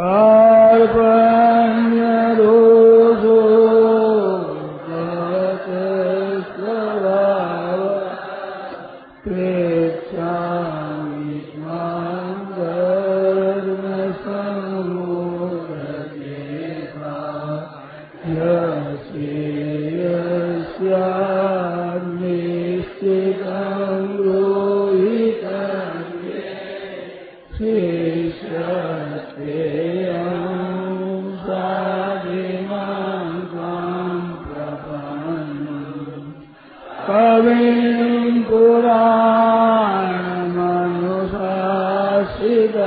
Father,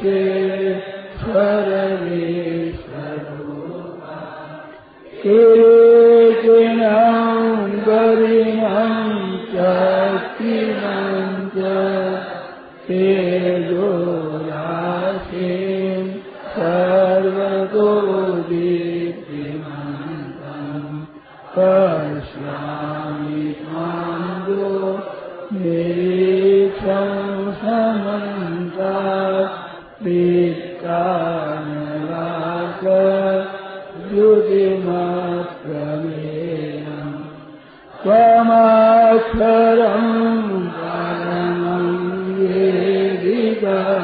Christ,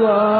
Allah.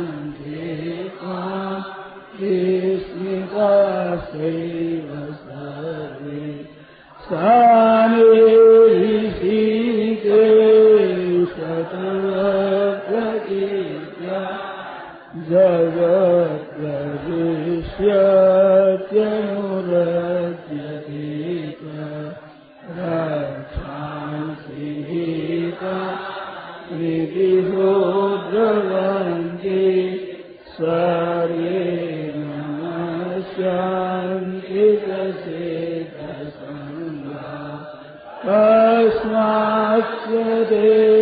स्मास्य दे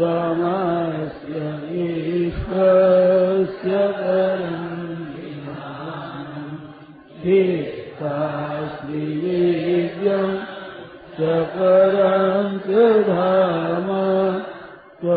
मास्य ईश्वरस्य परम् च इष्टास् च त्रिधाम त्व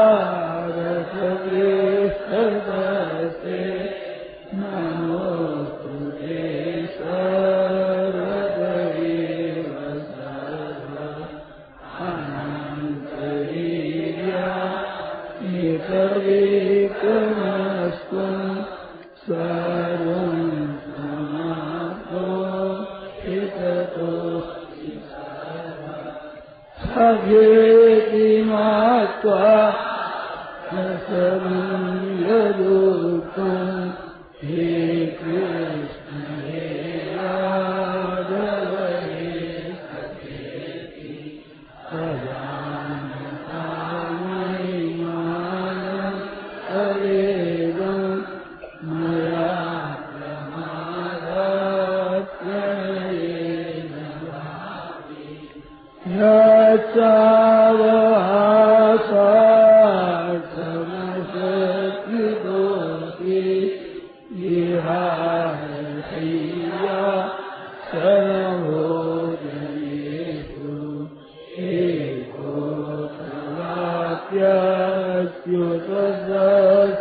न सभी तुम हे कृष्ण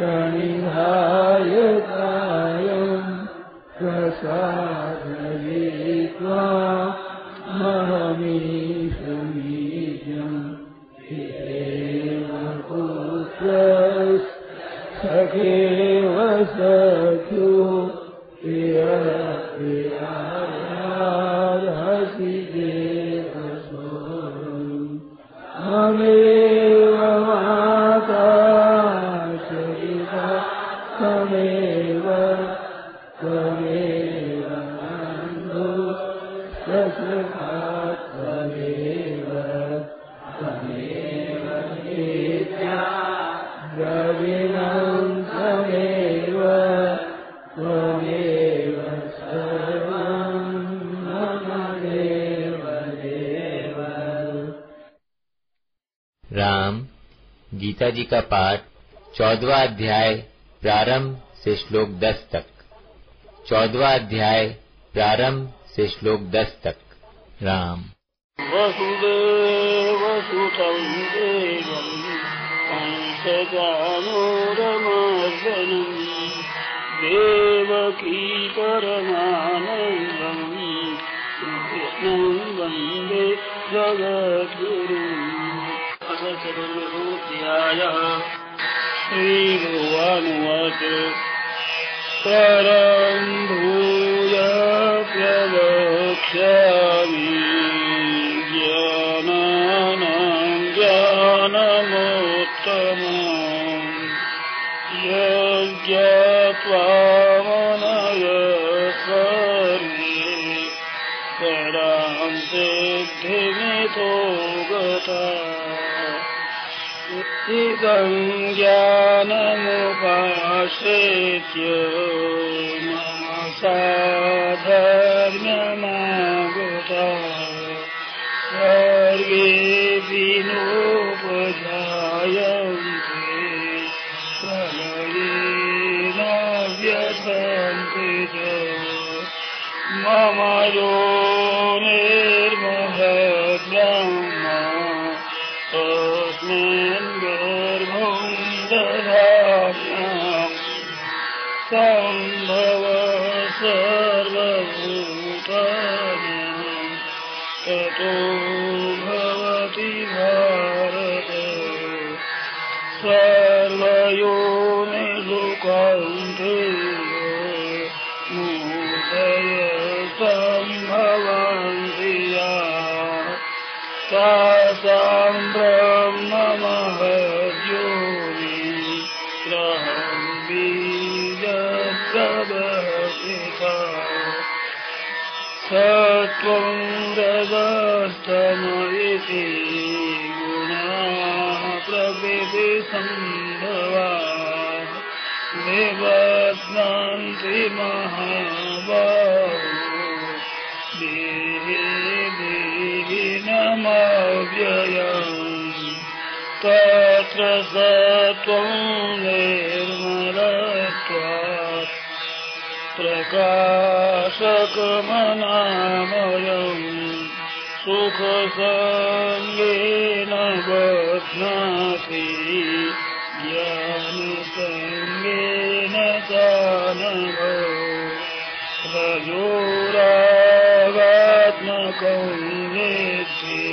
प्रणिधाय भारम् कसागीत्वा ममी शीजम् हि पुष् सखे। राम गीता जी का पाठ चौदवा अध्याय प्रारंभ से श्लोक दस तक। चौदवा अध्याय प्रारंभ से श्लोक दस तक। राम। वसुदेव रामेव कंसजानोरमर्दनम् देवकी परमानन्दम् कृष्णं वंदे जगद्गुरुध्याय श्रीभुवानुवाच परं भूय प्रवक्ष्यामि गता इदं ज्ञानमुपाश्रित्य मम साधर्म्यमागता सर्गे विनोपजायन्ते प्रलयेन व्यथन्ति च मम यो निर्महद्ब्रह्म Yay. रजस्तम इति गुणाः देहे देहिनमव्ययम् तत्र सत्त्वं निर्मलत्वात् प्रकाशकमनामयम् सुखसङ्गेन बध्नाति ज्ञानसङ्गेन चानभो रजोरागात्मकं वेत्ति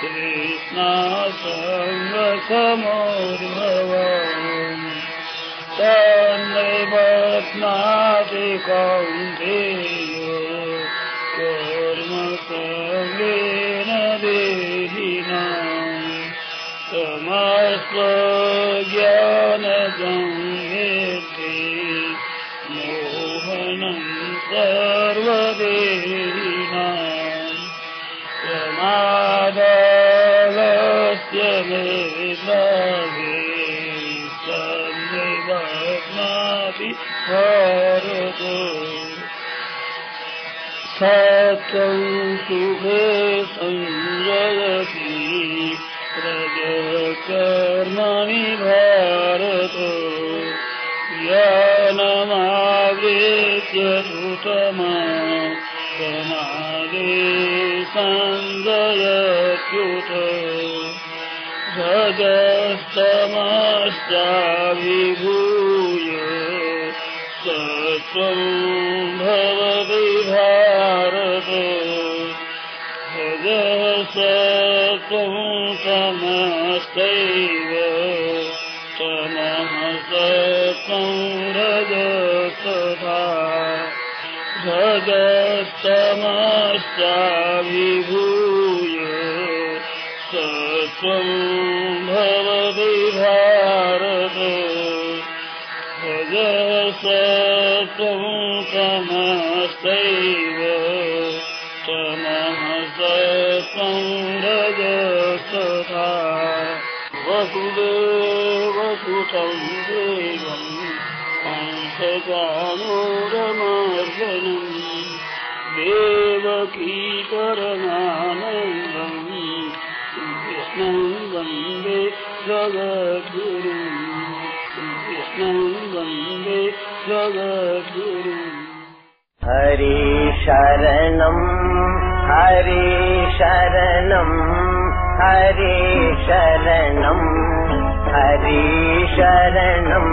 कृष्णासङ्गसमोद्भवम् तन्निबध्नाति कौन्तेय कर्मसङ्गेन देहिनाम् समस्वज्ञानसंवेत्ति मोहनं सर्वदेहिनाम् प्रमादलस्य निर्लभे भारत सत्त्वं सुखे संजयति प्रजकर्मणि भारत ज्ञानमावृत्य सुतमा प्रमादे सञ्जयत्युत रजस्तमश्चाभिभूय भवति रजसत्त्वं तमस्तैव तमः सत्त्वं रजस्तथा रजस्तमश्चाभिभूय सत्त्वं भवति भारत रजसत्त्वं सम समसैव समसदा वसुदेवसुतं देवम् पञ्चजानोरमार्जनं देवकीकरणानन्दम् परमानन्दम् वन्दे जगद्गुरुम्। ഹരി ശരണം ഹരി ശരണം ഹരി ശരണം ഹരി ശരണം